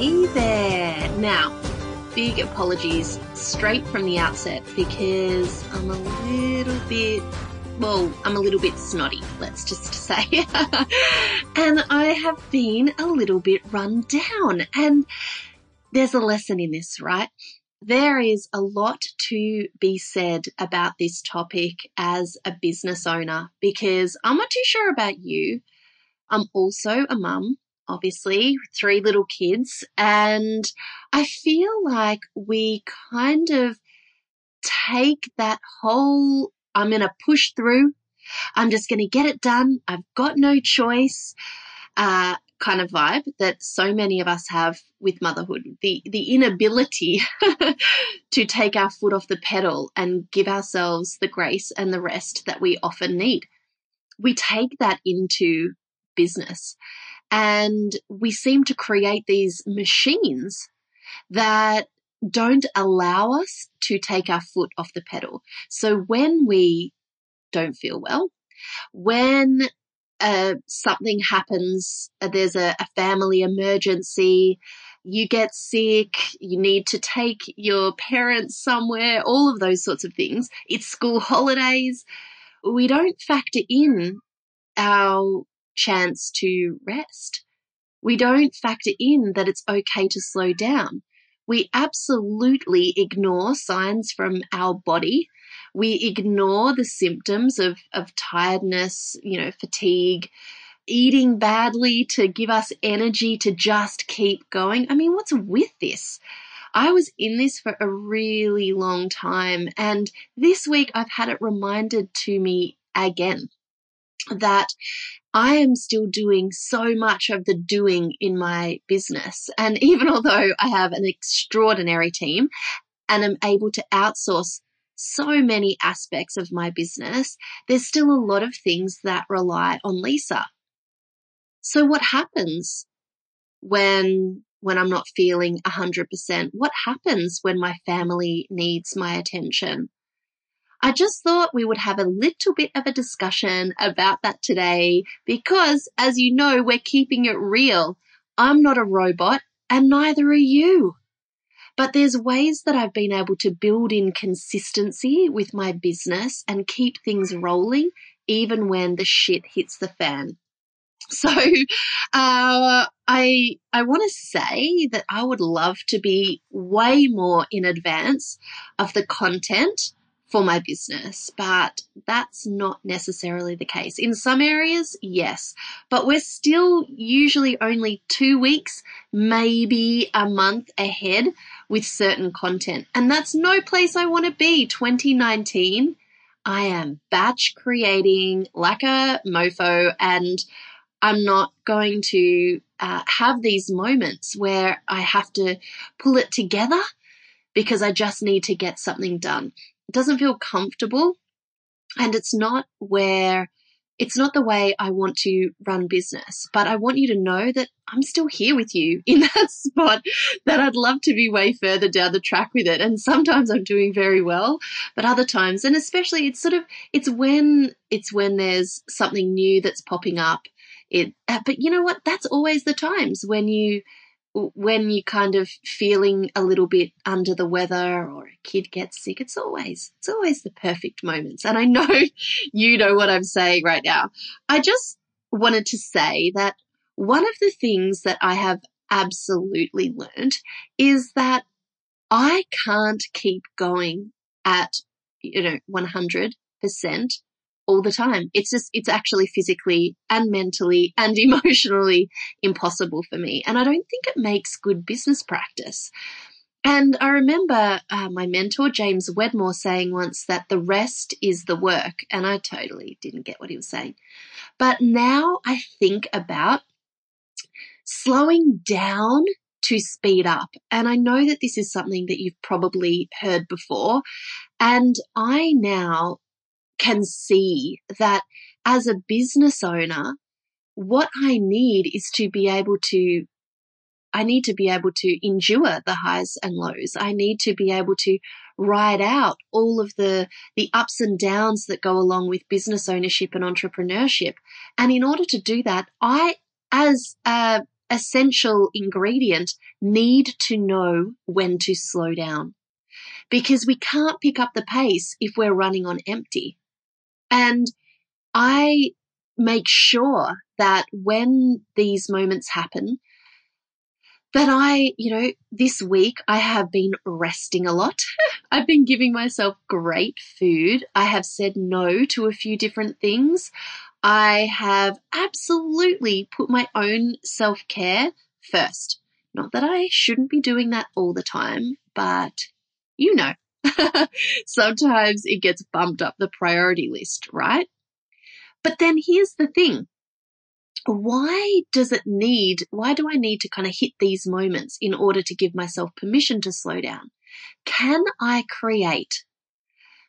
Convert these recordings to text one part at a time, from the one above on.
Hey there. Now, big apologies straight from the outset because I'm a little bit, well, I'm a little bit snotty, let's just say. and I have been a little bit run down. And there's a lesson in this, right? There is a lot to be said about this topic as a business owner because I'm not too sure about you. I'm also a mum obviously, three little kids. And I feel like we kind of take that whole, I'm going to push through. I'm just going to get it done. I've got no choice. Uh, kind of vibe that so many of us have with motherhood the the inability to take our foot off the pedal and give ourselves the grace and the rest that we often need we take that into business and we seem to create these machines that don't allow us to take our foot off the pedal. So when we don't feel well, when uh, something happens, uh, there's a, a family emergency, you get sick, you need to take your parents somewhere, all of those sorts of things. It's school holidays. We don't factor in our chance to rest. We don't factor in that it's okay to slow down. We absolutely ignore signs from our body. We ignore the symptoms of, of tiredness, you know, fatigue, eating badly to give us energy to just keep going. I mean, what's with this? I was in this for a really long time, and this week I've had it reminded to me again that I am still doing so much of the doing in my business. And even although I have an extraordinary team and am able to outsource so many aspects of my business, there's still a lot of things that rely on Lisa. So what happens when when I'm not feeling 100%? What happens when my family needs my attention? I just thought we would have a little bit of a discussion about that today because, as you know, we're keeping it real. I'm not a robot and neither are you. But there's ways that I've been able to build in consistency with my business and keep things rolling even when the shit hits the fan. So, uh, I, I want to say that I would love to be way more in advance of the content for my business, but that's not necessarily the case. In some areas, yes, but we're still usually only two weeks, maybe a month ahead with certain content. And that's no place I want to be. 2019, I am batch creating like a mofo and I'm not going to uh, have these moments where I have to pull it together because I just need to get something done. Doesn't feel comfortable and it's not where it's not the way I want to run business, but I want you to know that I'm still here with you in that spot that I'd love to be way further down the track with it. And sometimes I'm doing very well, but other times, and especially it's sort of, it's when, it's when there's something new that's popping up. It, uh, but you know what? That's always the times when you, when you're kind of feeling a little bit under the weather or a kid gets sick, it's always, it's always the perfect moments. And I know you know what I'm saying right now. I just wanted to say that one of the things that I have absolutely learned is that I can't keep going at, you know, 100% all the time. It's just, it's actually physically and mentally and emotionally impossible for me. And I don't think it makes good business practice. And I remember uh, my mentor, James Wedmore, saying once that the rest is the work. And I totally didn't get what he was saying. But now I think about slowing down to speed up. And I know that this is something that you've probably heard before. And I now can see that as a business owner, what I need is to be able to I need to be able to endure the highs and lows. I need to be able to ride out all of the, the ups and downs that go along with business ownership and entrepreneurship. And in order to do that, I, as a essential ingredient, need to know when to slow down because we can't pick up the pace if we're running on empty. And I make sure that when these moments happen, that I, you know, this week I have been resting a lot. I've been giving myself great food. I have said no to a few different things. I have absolutely put my own self care first. Not that I shouldn't be doing that all the time, but you know, sometimes it gets bumped up the priority list, right? But then here's the thing why does it need, why do I need to kind of hit these moments in order to give myself permission to slow down? Can I create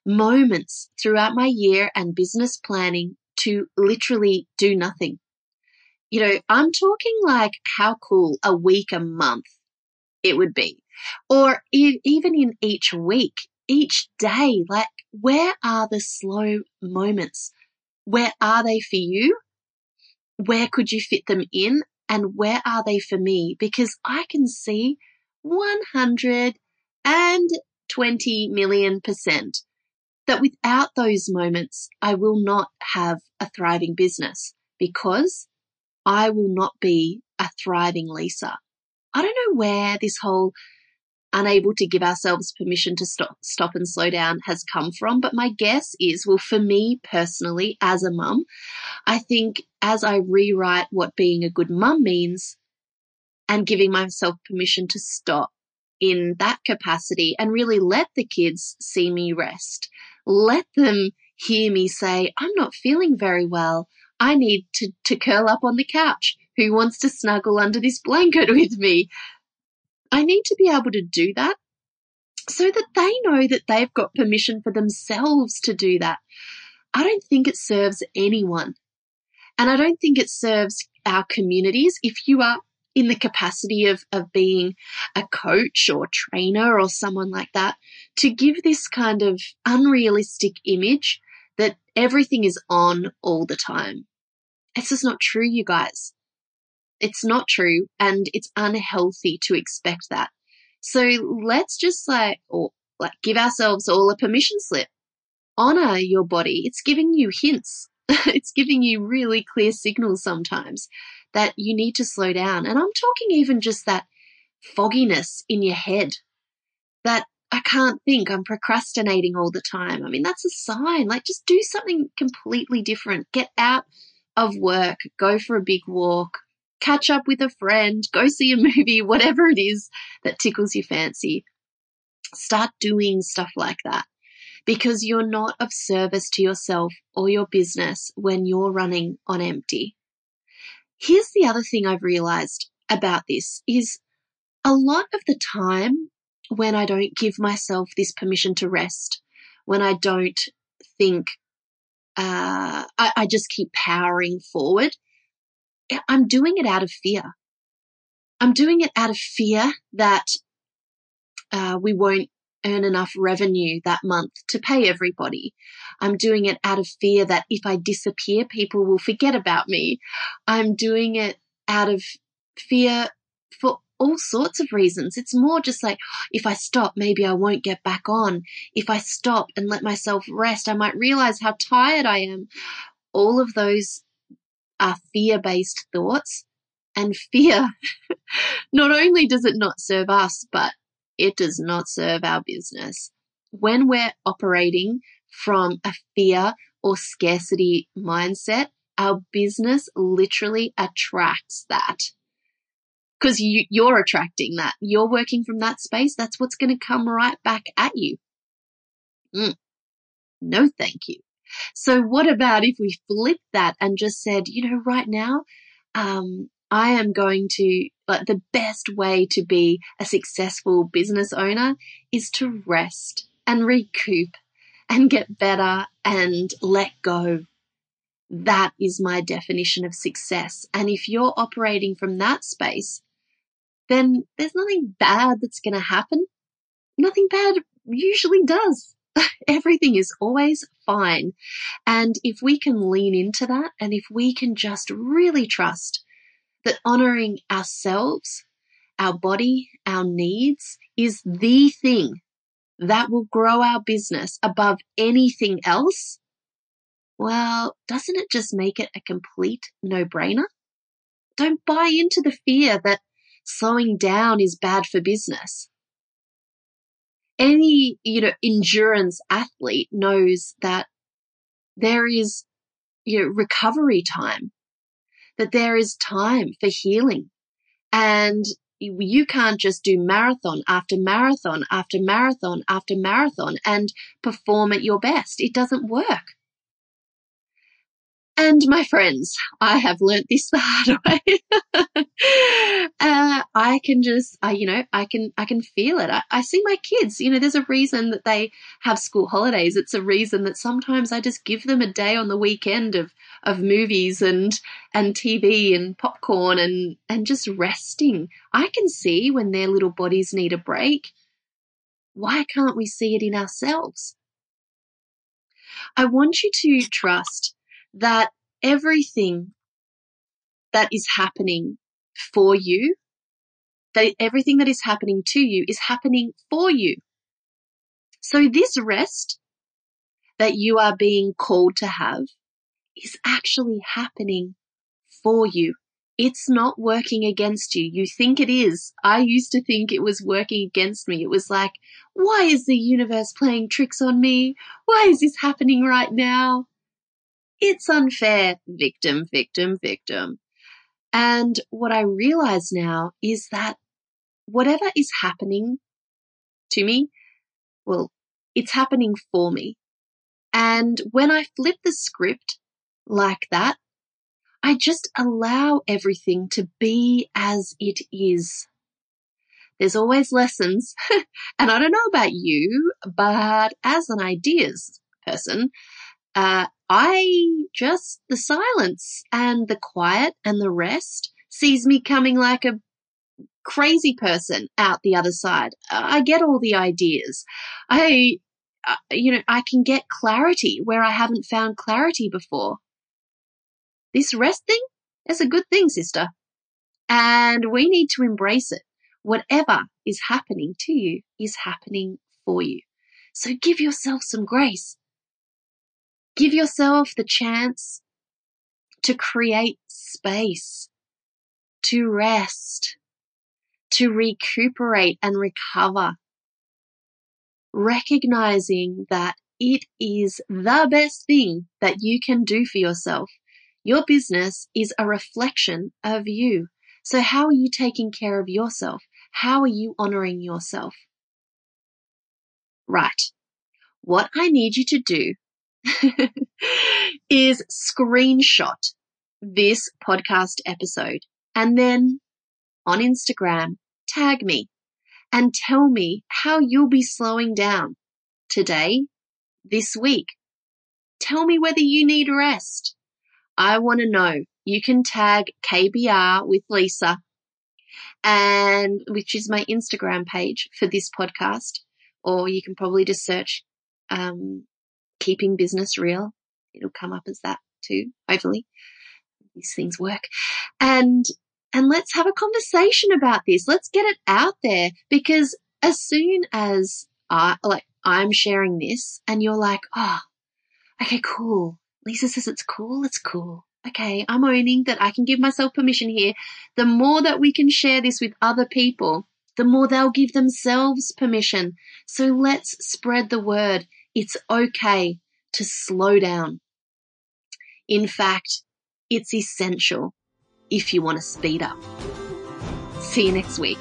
moments throughout my year and business planning to literally do nothing? You know, I'm talking like how cool a week, a month it would be. Or even in each week, each day, like where are the slow moments? Where are they for you? where could you fit them in and where are they for me? Because I can see 120 million percent that without those moments, I will not have a thriving business because I will not be a thriving Lisa. I don't know where this whole unable to give ourselves permission to stop, stop and slow down has come from. But my guess is, well, for me personally, as a mum, I think as I rewrite what being a good mum means and giving myself permission to stop in that capacity and really let the kids see me rest, let them hear me say, I'm not feeling very well. I need to, to curl up on the couch. Who wants to snuggle under this blanket with me? I need to be able to do that so that they know that they've got permission for themselves to do that. I don't think it serves anyone. And I don't think it serves our communities. If you are in the capacity of, of being a coach or trainer or someone like that, to give this kind of unrealistic image that everything is on all the time. It's just not true, you guys. It's not true and it's unhealthy to expect that. So let's just like, or like give ourselves all a permission slip. Honor your body. It's giving you hints. it's giving you really clear signals sometimes that you need to slow down. And I'm talking even just that fogginess in your head that I can't think. I'm procrastinating all the time. I mean, that's a sign. Like, just do something completely different. Get out of work, go for a big walk, catch up with a friend, go see a movie, whatever it is that tickles your fancy. Start doing stuff like that because you're not of service to yourself or your business when you're running on empty. Here's the other thing I've realized about this is a lot of the time when I don't give myself this permission to rest, when I don't think, uh, I, I just keep powering forward, I'm doing it out of fear. I'm doing it out of fear that uh, we won't earn enough revenue that month to pay everybody. I'm doing it out of fear that if I disappear, people will forget about me. I'm doing it out of fear for all sorts of reasons. It's more just like, if I stop, maybe I won't get back on. If I stop and let myself rest, I might realize how tired I am. All of those are fear based thoughts. And fear, not only does it not serve us, but it does not serve our business. When we're operating from a fear or scarcity mindset, our business literally attracts that. Because you, you're attracting that. You're working from that space. That's what's going to come right back at you. Mm. No, thank you. So what about if we flip that and just said, you know, right now, um, I am going to, like, the best way to be a successful business owner is to rest and recoup and get better and let go. That is my definition of success. And if you're operating from that space, then there's nothing bad that's going to happen. Nothing bad usually does. Everything is always fine. And if we can lean into that and if we can just really trust that honoring ourselves, our body, our needs is the thing that will grow our business above anything else, well, doesn't it just make it a complete no brainer? Don't buy into the fear that slowing down is bad for business. Any, you know, endurance athlete knows that there is, you know, recovery time that there is time for healing. And you can't just do marathon after marathon after marathon after marathon and perform at your best. It doesn't work. And my friends, I have learnt this the hard way. uh, I can just, I, you know, I can, I can feel it. I, I see my kids, you know, there's a reason that they have school holidays. It's a reason that sometimes I just give them a day on the weekend of, of movies and, and TV and popcorn and, and just resting. I can see when their little bodies need a break. Why can't we see it in ourselves? I want you to trust that everything that is happening for you, that everything that is happening to you is happening for you. So this rest that you are being called to have is actually happening for you. It's not working against you. You think it is. I used to think it was working against me. It was like, why is the universe playing tricks on me? Why is this happening right now? It's unfair. Victim, victim, victim. And what I realize now is that whatever is happening to me, well, it's happening for me. And when I flip the script like that, I just allow everything to be as it is. There's always lessons, and I don't know about you, but as an ideas person, uh, I just, the silence and the quiet and the rest sees me coming like a crazy person out the other side. I get all the ideas. I, uh, you know, I can get clarity where I haven't found clarity before. This rest thing is a good thing, sister. And we need to embrace it. Whatever is happening to you is happening for you. So give yourself some grace. Give yourself the chance to create space, to rest, to recuperate and recover. Recognizing that it is the best thing that you can do for yourself. Your business is a reflection of you. So how are you taking care of yourself? How are you honoring yourself? Right. What I need you to do is screenshot this podcast episode and then on Instagram, tag me and tell me how you'll be slowing down today, this week. Tell me whether you need rest. I want to know. You can tag KBR with Lisa and which is my Instagram page for this podcast, or you can probably just search um, keeping business real. It'll come up as that too, hopefully. These things work. And, and let's have a conversation about this. Let's get it out there because as soon as I, like, I'm sharing this and you're like, oh, okay, cool. Lisa says it's cool. It's cool. Okay. I'm owning that I can give myself permission here. The more that we can share this with other people, the more they'll give themselves permission. So let's spread the word. It's okay to slow down. In fact, it's essential if you want to speed up. See you next week.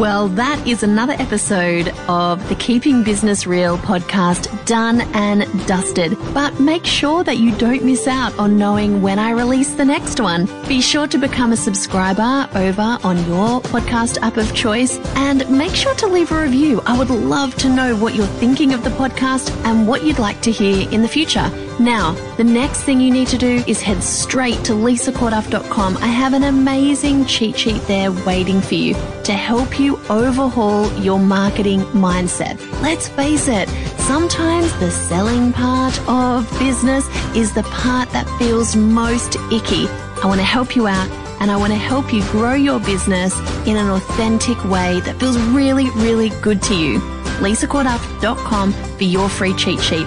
Well, that is another episode of the Keeping Business Real podcast done and dusted. But make sure that you don't miss out on knowing when I release the next one. Be sure to become a subscriber over on your podcast app of choice and make sure to leave a review. I would love to know what you're thinking of the podcast and what you'd like to hear in the future. Now, the next thing you need to do is head straight to lisacorduff.com. I have an amazing cheat sheet there waiting for you to help you overhaul your marketing mindset. Let's face it, sometimes the selling part of business is the part that feels most icky. I want to help you out and I want to help you grow your business in an authentic way that feels really, really good to you. lisacorduff.com for your free cheat sheet